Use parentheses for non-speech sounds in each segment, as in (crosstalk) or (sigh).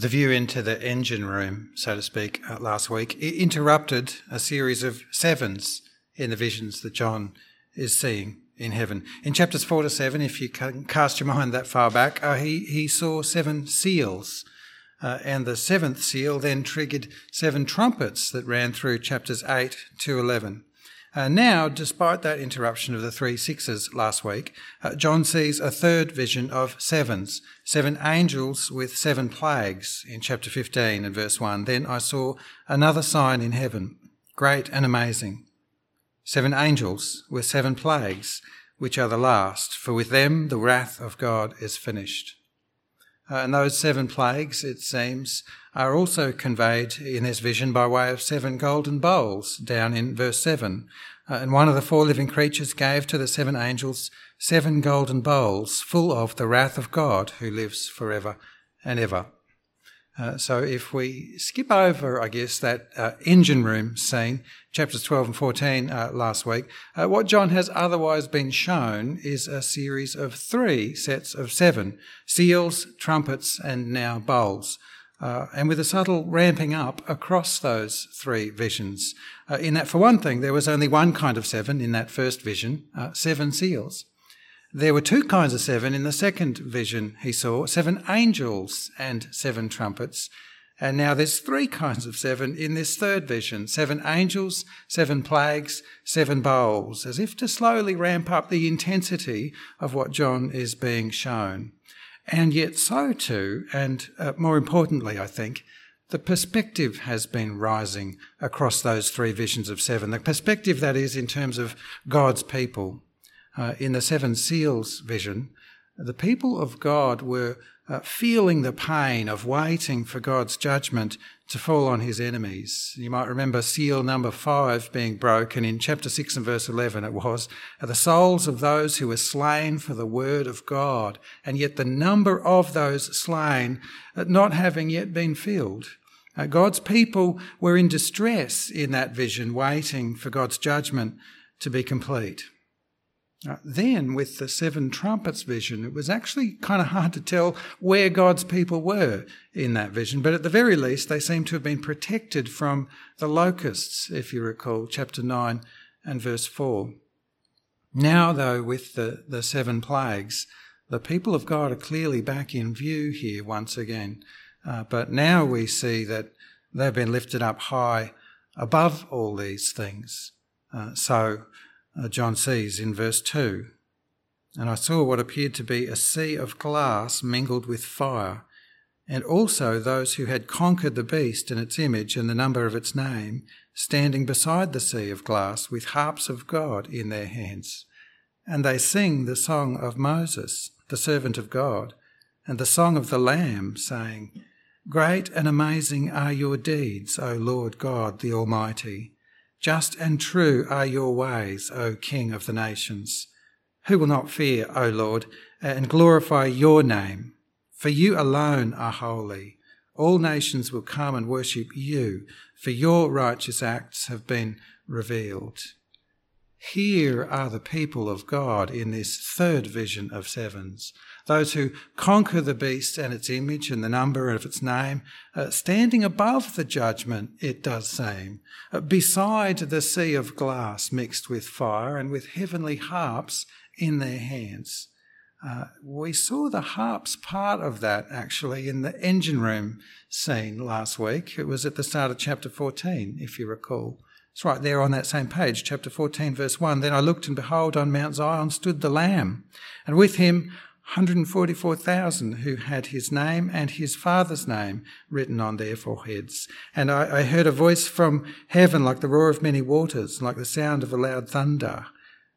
the view into the engine room, so to speak, uh, last week, it interrupted a series of sevens in the visions that John is seeing in heaven. In chapters 4 to 7, if you can cast your mind that far back, uh, he, he saw seven seals. Uh, and the seventh seal then triggered seven trumpets that ran through chapters 8 to 11. Uh, now, despite that interruption of the three sixes last week, uh, John sees a third vision of sevens, seven angels with seven plagues in chapter 15 and verse 1. Then I saw another sign in heaven, great and amazing. Seven angels with seven plagues, which are the last, for with them the wrath of God is finished. Uh, and those seven plagues, it seems, are also conveyed in this vision by way of seven golden bowls down in verse 7. Uh, and one of the four living creatures gave to the seven angels seven golden bowls full of the wrath of God who lives forever and ever. Uh, so if we skip over, I guess, that uh, engine room scene, chapters 12 and 14 uh, last week, uh, what John has otherwise been shown is a series of three sets of seven seals, trumpets, and now bowls. Uh, and with a subtle ramping up across those three visions. Uh, in that, for one thing, there was only one kind of seven in that first vision, uh, seven seals. There were two kinds of seven in the second vision he saw, seven angels and seven trumpets. And now there's three (laughs) kinds of seven in this third vision seven angels, seven plagues, seven bowls, as if to slowly ramp up the intensity of what John is being shown. And yet, so too, and uh, more importantly, I think, the perspective has been rising across those three visions of seven. The perspective that is in terms of God's people. Uh, in the seven seals vision, the people of God were uh, feeling the pain of waiting for God's judgment to fall on his enemies. You might remember seal number five being broken in chapter 6 and verse 11. It was are the souls of those who were slain for the word of God, and yet the number of those slain uh, not having yet been filled. Uh, God's people were in distress in that vision, waiting for God's judgment to be complete. Uh, then, with the seven trumpets vision, it was actually kind of hard to tell where God's people were in that vision, but at the very least, they seem to have been protected from the locusts, if you recall, chapter 9 and verse 4. Now, though, with the, the seven plagues, the people of God are clearly back in view here once again. Uh, but now we see that they've been lifted up high above all these things. Uh, so, Uh, John sees in verse 2. And I saw what appeared to be a sea of glass mingled with fire, and also those who had conquered the beast and its image and the number of its name, standing beside the sea of glass with harps of God in their hands. And they sing the song of Moses, the servant of God, and the song of the Lamb, saying, Great and amazing are your deeds, O Lord God the Almighty. Just and true are your ways, O King of the nations. Who will not fear, O Lord, and glorify your name? For you alone are holy. All nations will come and worship you, for your righteous acts have been revealed. Here are the people of God in this third vision of sevens those who conquer the beast and its image and the number of its name, uh, standing above the judgment, it does seem, uh, beside the sea of glass mixed with fire and with heavenly harps in their hands. Uh, we saw the harps part of that actually in the engine room scene last week. It was at the start of chapter 14, if you recall. It's right there on that same page, chapter 14, verse 1. Then I looked, and behold, on Mount Zion stood the Lamb, and with him 144,000 who had his name and his father's name written on their foreheads. And I, I, heard a voice from heaven like the roar of many waters, like the sound of a loud thunder.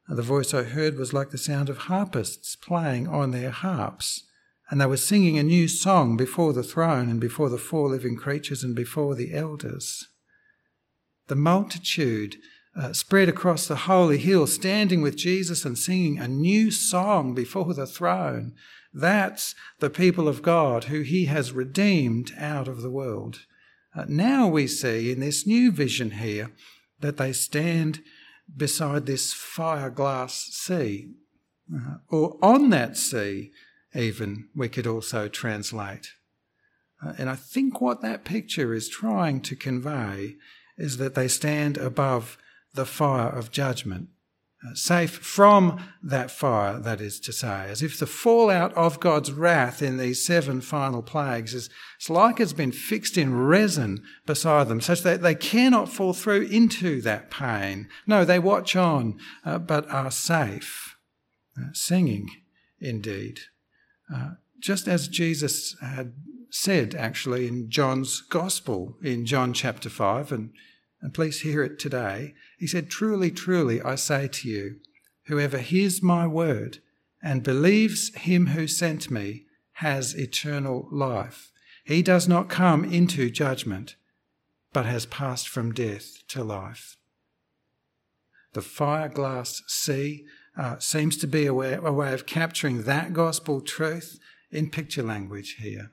And the voice I heard was like the sound of harpists playing on their harps. And they were singing a new song before the throne and before the four living creatures and before the elders. The multitude uh, spread across the holy hill, standing with Jesus and singing a new song before the throne. That's the people of God who he has redeemed out of the world. Uh, now we see in this new vision here that they stand beside this fire glass sea, uh, or on that sea, even, we could also translate. Uh, and I think what that picture is trying to convey is that they stand above the fire of judgment uh, safe from that fire, that is to say, as if the fallout of God's wrath in these seven final plagues is it's like it's been fixed in resin beside them, such that they cannot fall through into that pain. No, they watch on, uh, but are safe, uh, singing indeed. Uh, just as Jesus had said, actually, in John's Gospel, in John chapter 5, and and please hear it today. He said, Truly, truly, I say to you, whoever hears my word and believes him who sent me has eternal life. He does not come into judgment, but has passed from death to life. The fire glass sea uh, seems to be a way, a way of capturing that gospel truth in picture language here.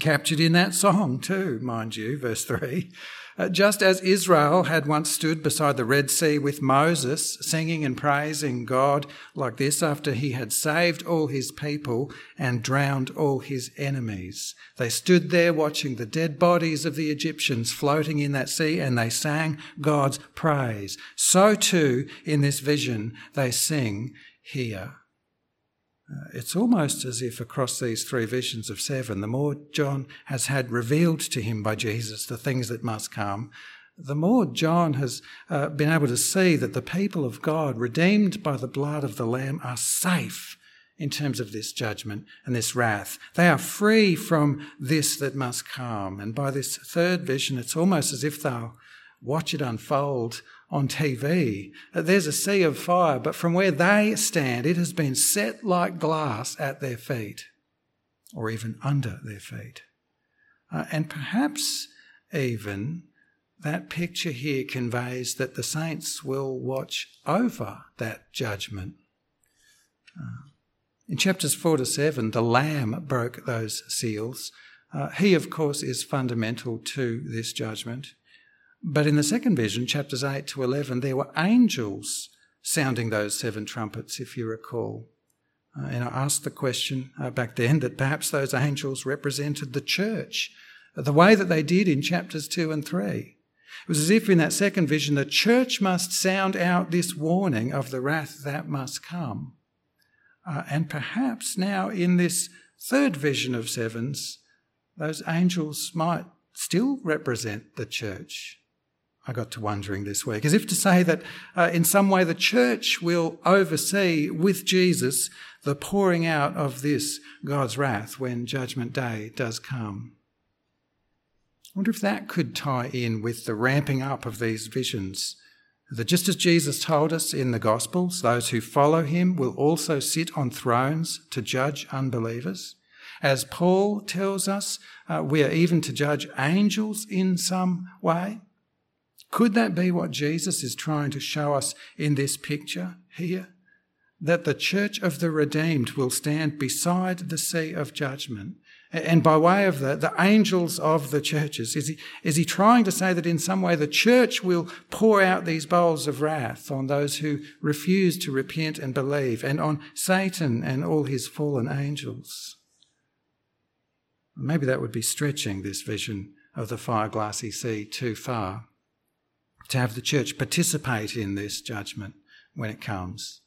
Captured in that song, too, mind you, verse 3. Uh, just as Israel had once stood beside the Red Sea with Moses, singing and praising God like this after he had saved all his people and drowned all his enemies. They stood there watching the dead bodies of the Egyptians floating in that sea and they sang God's praise. So too, in this vision, they sing here. Uh, it's almost as if across these three visions of seven, the more John has had revealed to him by Jesus the things that must come, the more John has uh, been able to see that the people of God, redeemed by the blood of the Lamb, are safe in terms of this judgment and this wrath. They are free from this that must come. And by this third vision, it's almost as if they'll watch it unfold on TV. There's a sea of fire, but from where they stand, it has been set like glass at their feet, or even under their feet. Uh, and perhaps even that picture here conveys that the saints will watch over that judgment. Uh, in chapters 4 to 7, the Lamb broke those seals. Uh, he, of course, is fundamental to this judgment. But in the second vision, chapters 8 to 11, there were angels sounding those seven trumpets, if you recall. Uh, and I asked the question uh, back then that perhaps those angels represented the church, uh, the way that they did in chapters 2 and 3. It was as if in that second vision, the church must sound out this warning of the wrath that must come. Uh, and perhaps now in this third vision of sevens, those angels might still represent the church. I got to wondering this week, as if to say that uh, in some way the church will oversee with Jesus the pouring out of this God's wrath when Judgment Day does come. I wonder if that could tie in with the ramping up of these visions. That just as Jesus told us in the Gospels, those who follow him will also sit on thrones to judge unbelievers. As Paul tells us, uh, we are even to judge angels in some way. Could that be what Jesus is trying to show us in this picture here? That the church of the redeemed will stand beside the sea of judgment. And by way of the, the angels of the churches, is he, is he trying to say that in some way the church will pour out these bowls of wrath on those who refuse to repent and believe, and on Satan and all his fallen angels? Maybe that would be stretching this vision of the fire glassy sea too far to have the church participate in this judgment when it comes.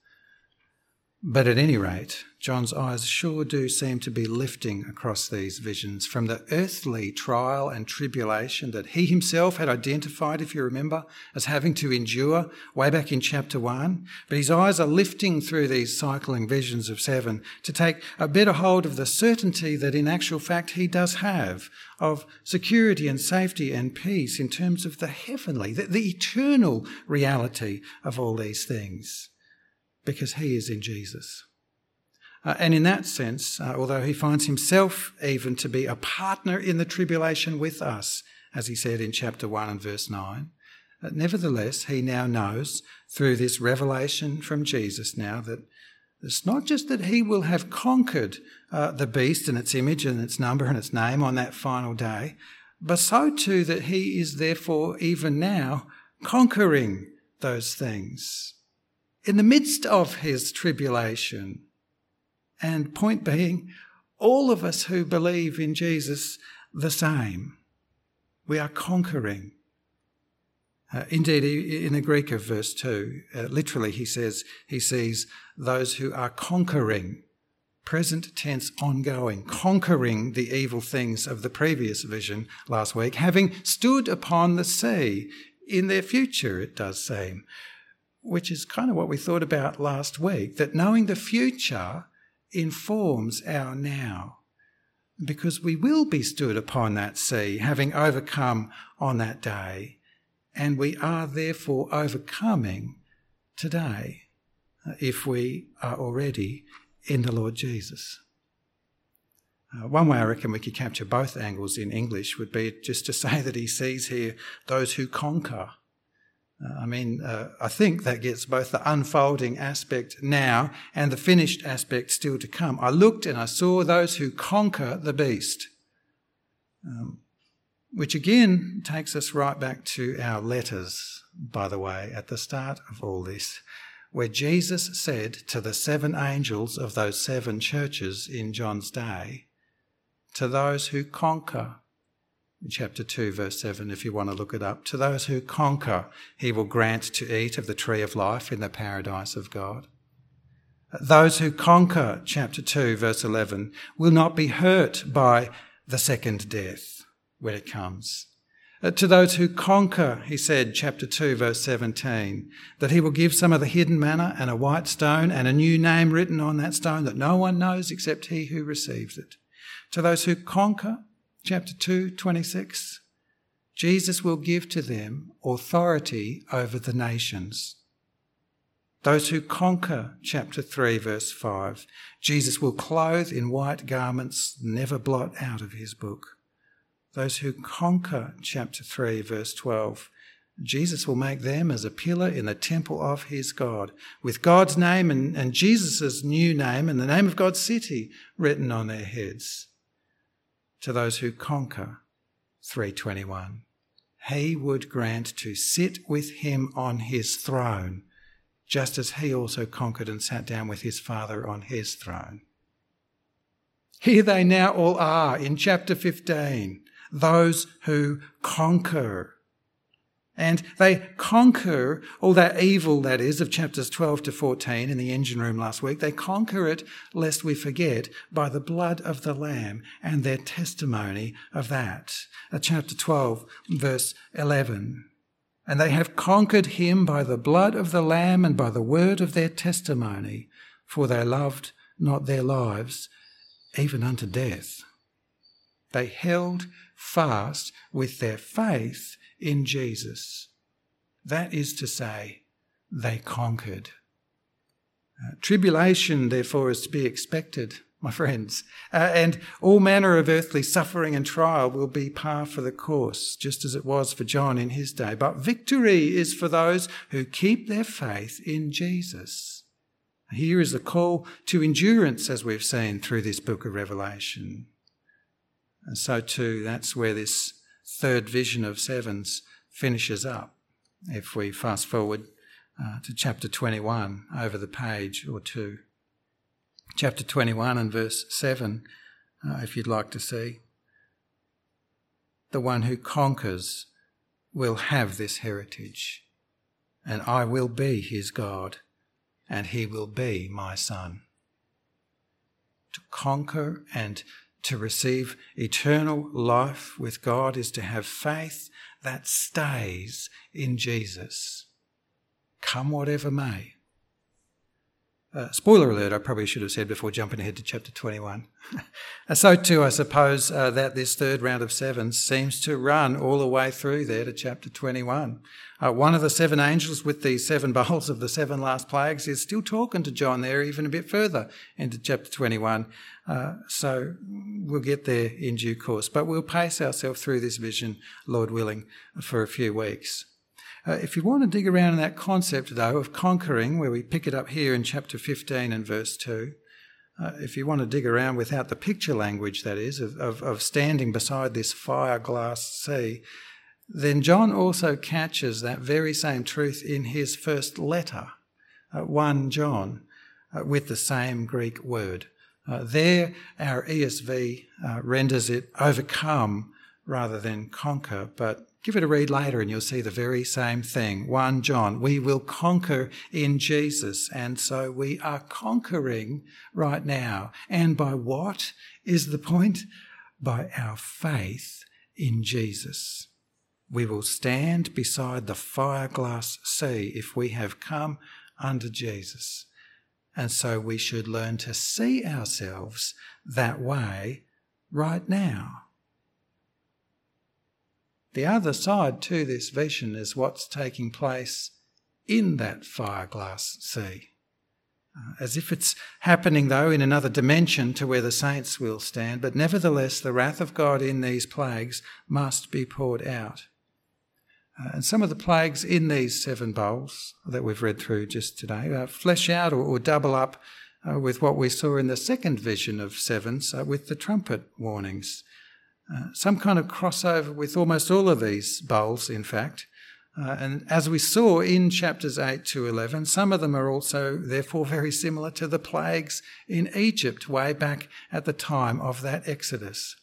But at any rate, John's eyes sure do seem to be lifting across these visions from the earthly trial and tribulation that he himself had identified, if you remember, as having to endure way back in chapter one. But his eyes are lifting through these cycling visions of seven to take a better hold of the certainty that in actual fact he does have of security and safety and peace in terms of the heavenly, the, the eternal reality of all these things because he is in Jesus. Uh, and in that sense, uh, although he finds himself even to be a partner in the tribulation with us, as he said in chapter 1 and verse 9, uh, nevertheless, he now knows through this revelation from Jesus now that it's not just that he will have conquered uh, the beast and its image and its number and its name on that final day, but so too that he is therefore even now conquering those things in the midst of his tribulation. And point being, all of us who believe in Jesus the same. We are conquering. Uh, indeed, in the Greek of verse 2, uh, literally he says he sees those who are conquering, present tense ongoing, conquering the evil things of the previous vision last week, having stood upon the sea in their future, it does seem, which is kind of what we thought about last week, that knowing the future informs our now. Because we will be stood upon that sea, having overcome on that day and we are therefore overcoming today uh, if we are already in the Lord Jesus. Uh, one way I reckon we could capture both angles in English would be just to (laughs) say that he sees here those who conquer. I mean, uh, I think that gets both the unfolding aspect now and the finished aspect still to come. I looked and I saw those who conquer the beast. Um, which again takes us right back to our letters, by the way, at the start of all this, where Jesus said to the seven angels of those seven churches in John's day, to those who conquer, chapter 2, verse 7, if you want to look it up, to those who conquer, he will grant to eat of the tree of life in the paradise of God. Those who conquer, chapter 2, verse 11, will not be hurt by the second death when it comes. Uh, to those who conquer, he said, chapter 2, verse 17, that he will give some of the hidden manna and a white stone and a new name written on that stone that no one knows except he who receives it. To those who conquer, chapter 2, 26, Jesus will give to them authority over the nations. Those who conquer, chapter 3, verse 5, Jesus will clothe in white garments, never blot out of his book. Those who conquer, chapter 3, verse 12, Jesus will make them as a pillar in the temple of his God, with God's name and, and Jesus' new name and the name of God's city written on their heads. To those who conquer, 321, he would grant to sit with him on his throne, just as he also conquered and sat down with his Father on his throne. Here they now all are in chapter 15 those who conquer. And they conquer all that evil that is of chapters 12 to 14 in the engine room last week. They conquer it, lest we forget, by the blood of the Lamb and their testimony of that. Chapter 12, verse 11. And they have conquered him by the blood of the Lamb and by the word of their testimony, for they loved not their lives even unto death. They held fast with their faith in Jesus. That is to say, they conquered. Uh, tribulation, therefore, is to be expected, my (laughs) friends, uh, and all manner of earthly suffering and trial will be par for the course, just as it was for John in his day. But victory is for those who keep their faith in Jesus. Here is the call to endurance, as we've seen through this book of Revelation. And so, too, that's where this third vision of sevens finishes up. If we fast forward uh, to chapter 21 over the page or two. Chapter 21 and verse 7, uh, if you'd like to see. The one who conquers will have this heritage, and I will be his God, and he will be my son. To conquer and to receive eternal life with God is to have faith that stays in Jesus, come whatever may. Uh, spoiler alert, I probably should have said before jumping ahead to chapter 21. (laughs) so, too, I suppose uh, that this third round of sevens seems to run all the way through there to chapter 21. Uh, one of the seven angels with the seven (laughs) bowls of the seven last plagues is still talking to John there, even a bit further into chapter 21. Uh, so, we'll get there in due course. But we'll pace ourselves through this vision, Lord willing, for a few weeks. Uh, if you want to dig around in that concept, though, of conquering, where we pick it up here in chapter 15 and verse 2, uh, if you want to dig around without the picture language, that is, of, of, of standing beside this fire glass sea, then John also catches that very same truth in his first letter, uh, 1 John, uh, with the same Greek word. Uh, there, our ESV uh, renders it overcome rather than conquer, but give it a read later and you'll see the very same thing. 1 John, we will conquer in Jesus, and so we are conquering right now. And by what is the point? By our faith in Jesus. We will stand beside the fireglass sea if we have come under Jesus. And so we should learn to see ourselves that way right now. The other side to this vision is what's taking place in that fireglass sea. Uh, as if it's happening, though, in another dimension to where the saints will stand, but nevertheless, the wrath of God in these plagues must be poured out. Uh, and some of the plagues in these seven bowls that we've read through just today uh, flesh out or, or double up uh, with what we saw in the second vision of sevens uh, with the trumpet warnings. Uh, some kind of crossover with almost all of these bowls, in fact. Uh, and as we saw in chapters 8 to 11, some of them are also, therefore, very similar to the plagues in Egypt way back at the time of that Exodus.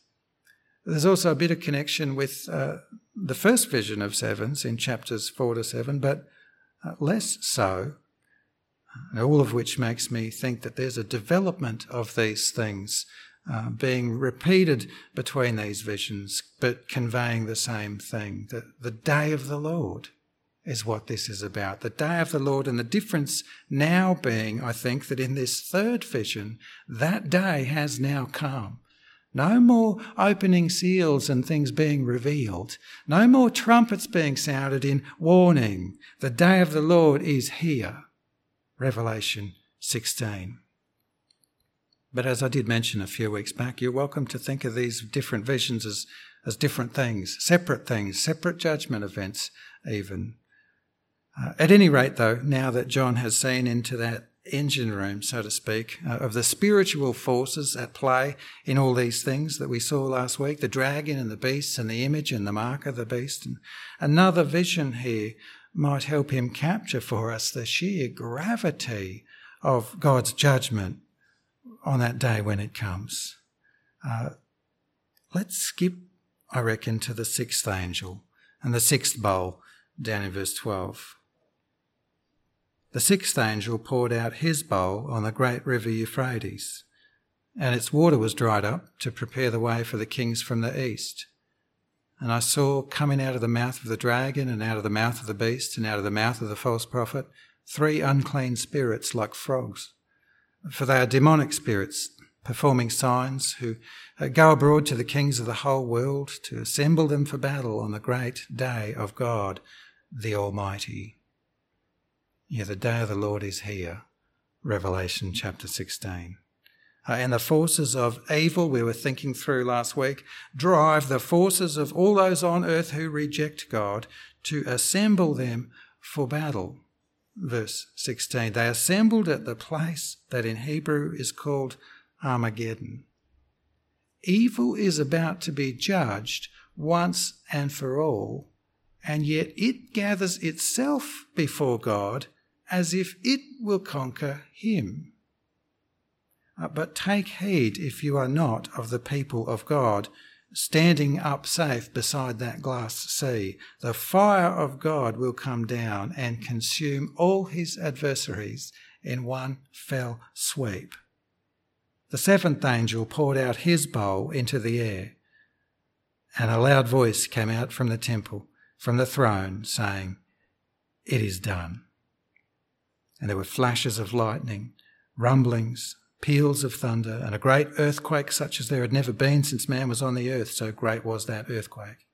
There's also a bit of connection with uh, the first vision of sevens in chapters 4 to 7, but uh, less so, all of which makes me think that there's a development of these things uh, being repeated between these visions, but conveying the same thing. that the day of the Lord is what this is about. The day of the Lord, and the difference now being, I think, that in this third vision, that day has now come. No more opening seals and things being revealed. No more trumpets being sounded in warning. The day of the Lord is here. Revelation 16. But as I did mention a few weeks back, you're welcome to think of these different visions as, as different things, separate things, separate judgment events, even. Uh, at any rate, though, now that John has seen into that engine room, so to speak, uh, of the spiritual forces at play in all these things that we saw last week the dragon and the beast and the image and the mark of the beast. And another vision here might help him capture for us the sheer gravity of God's judgment on that day when it comes. Uh, let's skip, I reckon, to the sixth angel and the sixth bowl down in verse 12. The sixth angel poured out his bowl on the great river Euphrates, and its water was dried up to prepare the way for the kings from the east. And I saw coming out of the mouth of the dragon, and out of the mouth of the beast, and out of the mouth of the false prophet, three unclean spirits like frogs. For they are demonic spirits, performing signs, who uh, go abroad to the kings of the whole world to assemble them for battle on the great day of God, the Almighty. Yeah, the day of the Lord is here. Revelation chapter 16. Uh, and the forces of evil we were thinking through last week drive the forces of all those on earth who reject God to assemble them for battle. Verse 16 They assembled at the place that in Hebrew is called Armageddon. Evil is about to be judged once and for all, and yet it gathers itself before God as if it will conquer him. Uh, but take heed if you are not of the people of God, standing up safe beside that glass sea. The fire of God will come down and consume all his adversaries in one fell sweep. The seventh angel poured out his bowl into the air, and a loud voice came out from the temple, from the throne, saying, It is done and there were flashes of lightning, rumblings, peals of thunder, and a great earthquake such as there had never been since man was on the earth, so great was that earthquake.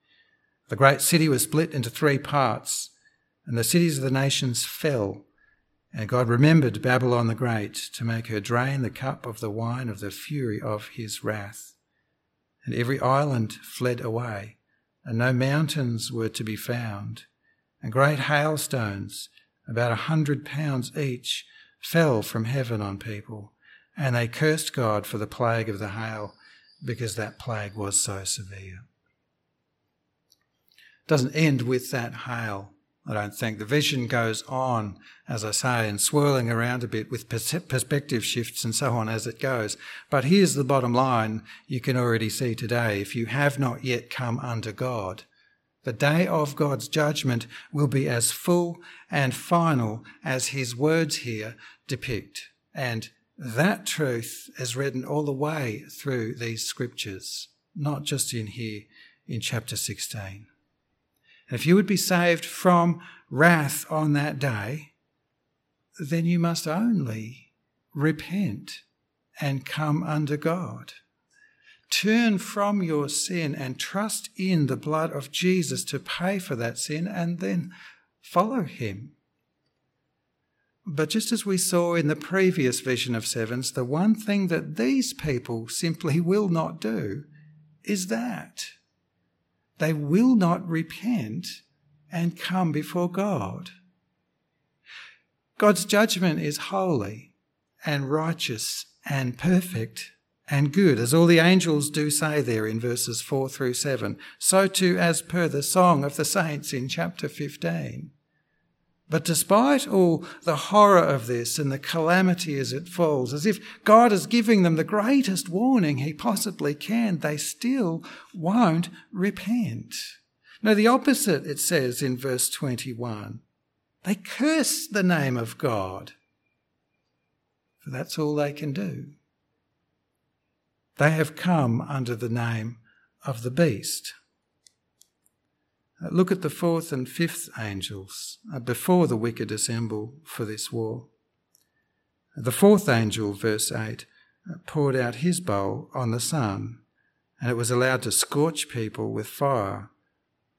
The great city was split into three parts, and the cities of the nations fell. And God remembered Babylon the Great to make her drain the cup of the wine of the fury of his wrath. And every island fled away, and no mountains were to be found, and great hailstones about a hundred pounds each, fell from heaven on people, and they cursed God for the plague of the hail because that plague was so severe. It doesn't end with that hail I don't think. The vision goes on, as I say, and swirling around a bit with perspective shifts and so on as it goes. But here's the bottom line you can already see today. If you have not yet come unto God, the day of God's judgment will be as full and final as his words here depict. And that truth is written all the way through these scriptures, not just in here in chapter 16. And if you would be saved from wrath on that day, then you must only repent and come under God. Turn from your sin and trust in the blood of Jesus to pay for that sin and then follow him. But just as we saw in the previous vision of sevens, the one thing that these people simply will not do is that. They will not repent and come before God. God's judgment is holy and righteous and perfect and good, as all the angels do say there in verses 4 through 7. So too, as per the song of the saints in chapter 15. But despite all the horror of this and the calamity as it falls, as if God is giving them the greatest warning he possibly can, they still won't repent. No, the opposite, it says in verse 21. They curse the name of God, for that's all they can do. They have come under the name of the beast. Uh, look at the fourth and fifth angels uh, before the wicked assemble for this war. The fourth angel, verse 8, uh, poured out his bowl on the sun, and it was allowed to scorch people with fire.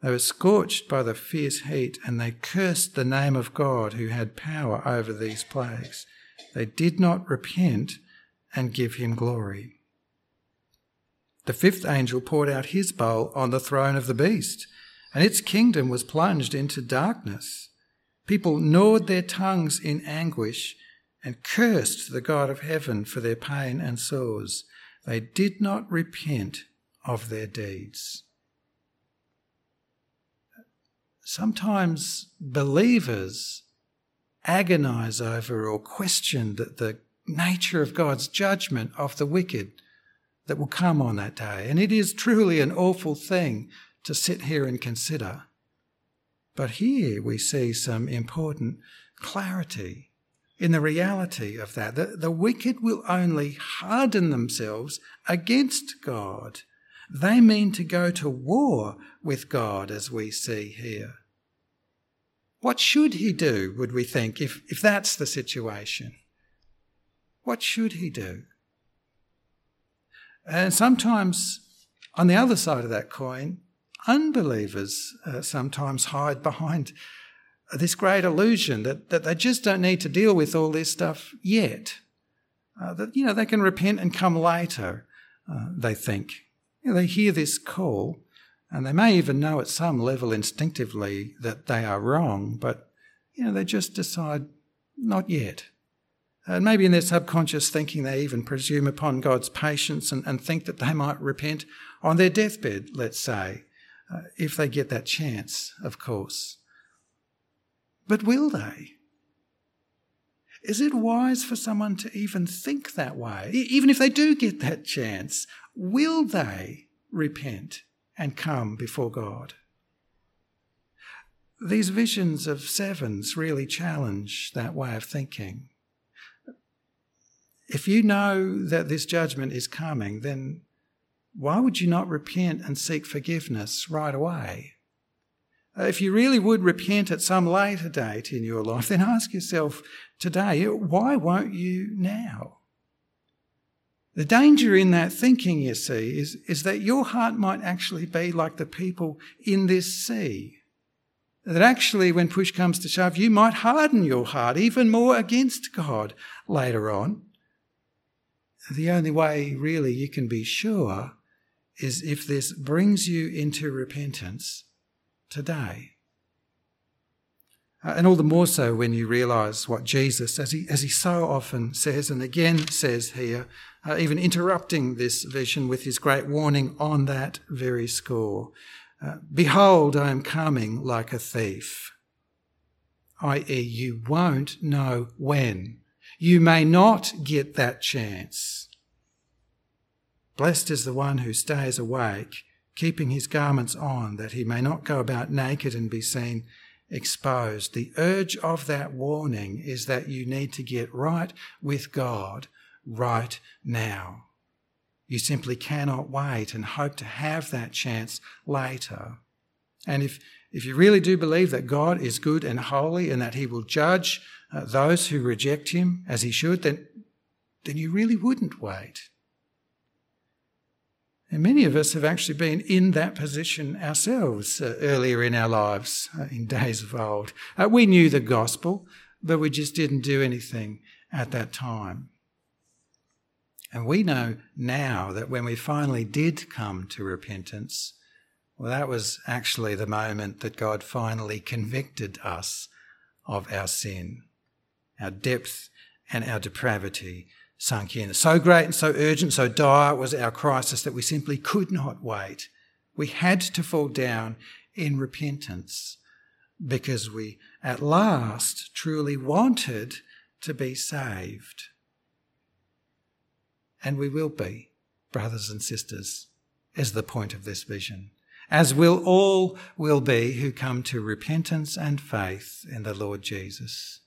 They were scorched by the fierce heat, and they cursed the name of God who had power over these plagues. They did not repent and give him glory. The fifth angel poured out his bowl on the throne of the beast, and its kingdom was plunged into darkness. People gnawed their tongues in anguish and cursed the God of heaven for their pain and sores. They did not repent of their deeds. Sometimes believers agonize over or question the, the nature of God's judgment of the wicked that will come on that day. And it is truly an awful thing to sit here and consider. But here we see some important clarity in the reality of that. The, the wicked will only harden themselves against God. They mean to go to war with God, as we see here. What should he do, would we think, if, if that's the situation? What should he do? And sometimes, on the other side of that coin, unbelievers uh, sometimes hide behind this great illusion that, that they just don't need to deal with all this stuff yet. Uh, that, you know, they can repent and come later, uh, they think. You know, they hear this call, and they may even know at some level instinctively that they are wrong, but, you know, they just decide, not yet. And maybe in their subconscious thinking, they even presume upon God's patience and, and think that they might repent on their deathbed, let's say, uh, if they get that chance, of course. But will they? Is it wise for someone to even think that way? Even if they do get that chance, will they repent and come before God? These visions of sevens really challenge that way of thinking. If you know that this judgment is coming, then why would you not repent and seek forgiveness right away? Uh, if you really would repent at some later date in your life, then ask yourself today, why won't you now? The danger in that thinking, you see, is, is that your heart might actually be like the people in this sea. That actually, when push comes to shove, you might harden your heart even more against God later on the only way really you can be sure is if this brings you into repentance today. Uh, and all the more so when you realize what Jesus, as he, as he so often says and again says here, uh, even interrupting this vision with his great warning on that very score uh, Behold, I am coming like a thief. i.e., you won't know when. You may not get that chance. Blessed is the one who stays awake, keeping his garments on, that he may not go about naked and be seen exposed. The urge of that warning is that you need to get right with God right now. You simply cannot wait and hope to have that chance later. And if, if you really do believe that God is good and holy and that he will judge uh, those who reject him as he should, then, then you really wouldn't wait. And many of us have actually been in that position ourselves uh, earlier in our lives, uh, in days of old. Uh, we knew the gospel, but we just didn't do anything at that time. And we know now that when we finally did come to repentance, well, that was actually the moment that God finally convicted us of our sin, our depth and our depravity sunk in. So great and so urgent, so dire was our crisis that we simply could not wait. We had to fall down in repentance because we at last truly wanted to be saved. And we will be, brothers and sisters, is the point of this vision. As will all will be who come to repentance and faith in the Lord Jesus.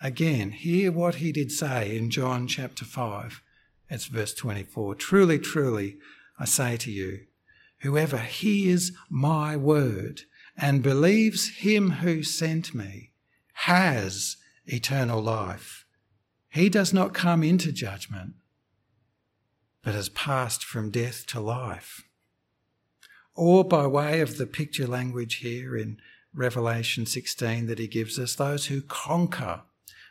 Again, hear what he did say in John chapter 5. It's verse 24. Truly, truly, I say to you, whoever hears my word and believes him who sent me has eternal life. He does not come into judgment, but has passed from death to life. Or by way of the picture language here in Revelation 16 that he gives us, those who conquer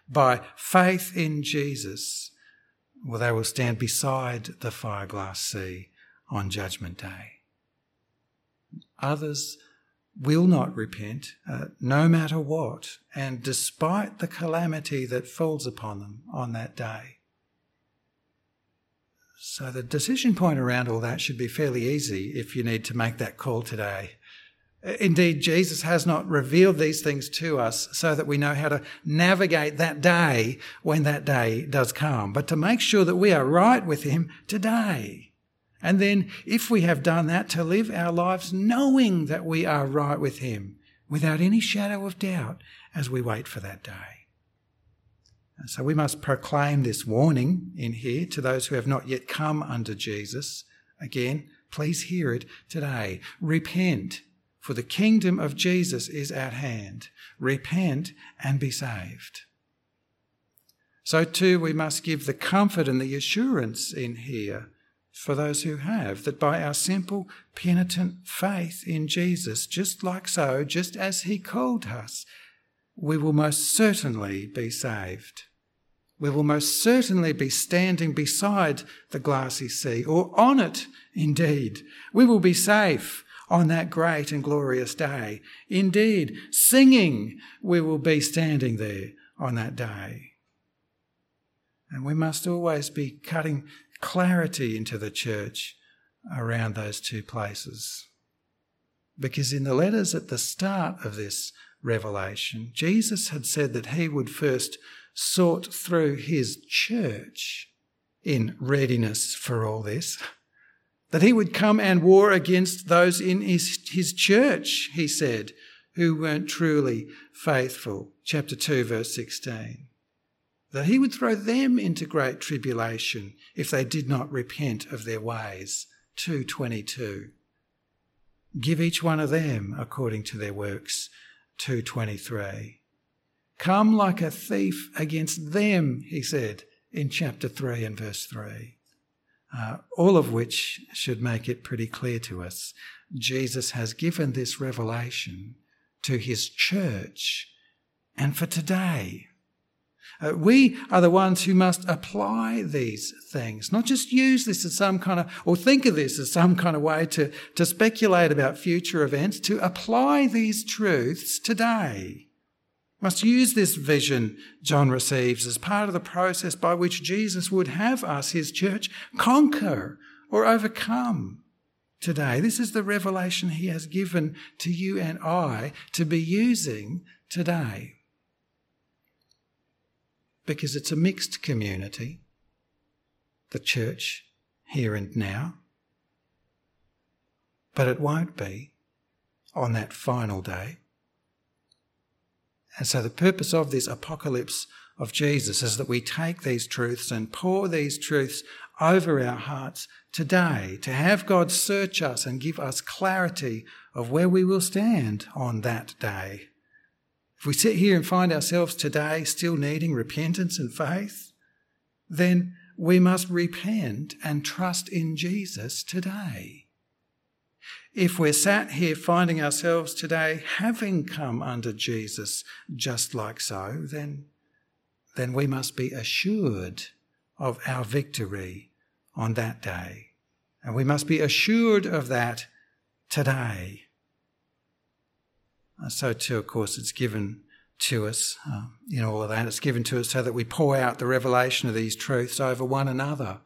by faith in Jesus, well, they will stand beside the fireglass sea on Judgment Day. Others will not repent, uh, no matter what, and despite the calamity that falls upon them on that day. So, the decision point around all that should be fairly easy if you need to make that call today. Uh, indeed, Jesus has not revealed these things to us so that we know how to navigate that day when that day does come, but to make sure that we are right with Him today. And then, if we have done that, to live our lives knowing that we are right with Him without any shadow of doubt as we wait for that day. And so we must proclaim this warning in here to those who have not yet come under Jesus. Again, please hear it today. Repent for the kingdom of Jesus is at hand. Repent and be saved. So, too, we must give the comfort and the assurance in here for those who have, that by our simple, penitent faith in Jesus, just like so, just as He called us, we will most certainly be saved. We will most certainly be standing beside the glassy sea, or on it indeed. We will be safe on that great and glorious day. Indeed, singing, we will be standing there on that day. And we must always be cutting clarity into the church around those two places. Because in the letters at the start of this revelation, Jesus had said that he would first sort through his church in readiness for all this that he would come and war against those in his, his church, he said, who weren't truly faithful. Chapter 2, verse 16. That he would throw them into great tribulation if they did not repent of their ways. 222. Give each one of them according to their works. 223. Come like a thief against them, he said in chapter 3 and verse 3 uh, all of which should make it pretty clear to us. Jesus has given this revelation to his church and for today. Uh, we are the ones who must apply these things, not just use this as some kind of, or think of this as some kind of way to, to speculate about future events, to apply these truths today must use this vision John receives as part of the process by which Jesus would have us, his church, conquer or overcome today. This is the revelation he has given to you and I to be using today. because it's a mixed community, the church here and now. But it won't be on that final day. And so the purpose of this apocalypse of Jesus is that we take these truths and pour these truths over our hearts today to have God search us and give us clarity of where we will stand on that day. If we sit here and find ourselves today still needing repentance and faith, then we must repent and trust in Jesus today. If we're sat here finding ourselves today having come under Jesus just like so, then, then we must be assured of our victory on that day. And we must be assured of that today. So, too, of course, it's given to us um, in all of that. It's given to us so that we pour out the revelation of these truths over one another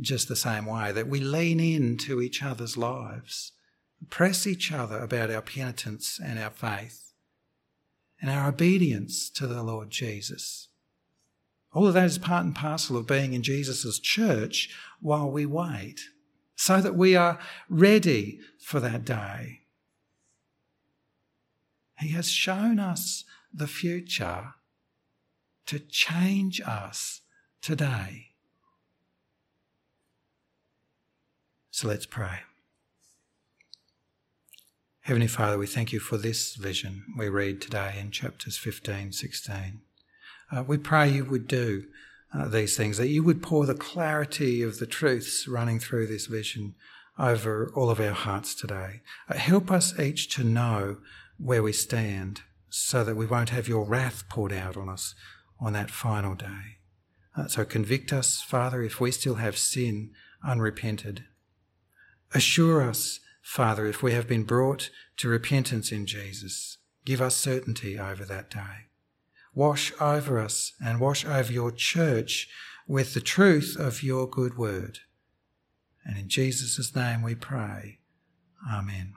just the same way, that we lean into each other's lives, press each other about our penitence and our faith and our obedience to the Lord Jesus. All of that is part and parcel of being in Jesus' church while we wait, so that we are ready for that day. He has shown us the future to change us today. So let's pray. Heavenly Father, we thank you for this vision we read today in chapters 15, 16. Uh, we pray you would do uh, these things, that you would pour the clarity of the truths running through this vision over all of our hearts today. Uh, help us each to know where we stand so that we won't have your wrath poured out on us on that final day. Uh, so convict us, Father, if we still have sin unrepented. Assure us, Father, if we have been brought to repentance in Jesus. Give us certainty over that day. Wash over us and wash over your church with the truth of your good word. And in Jesus' name we pray. Amen.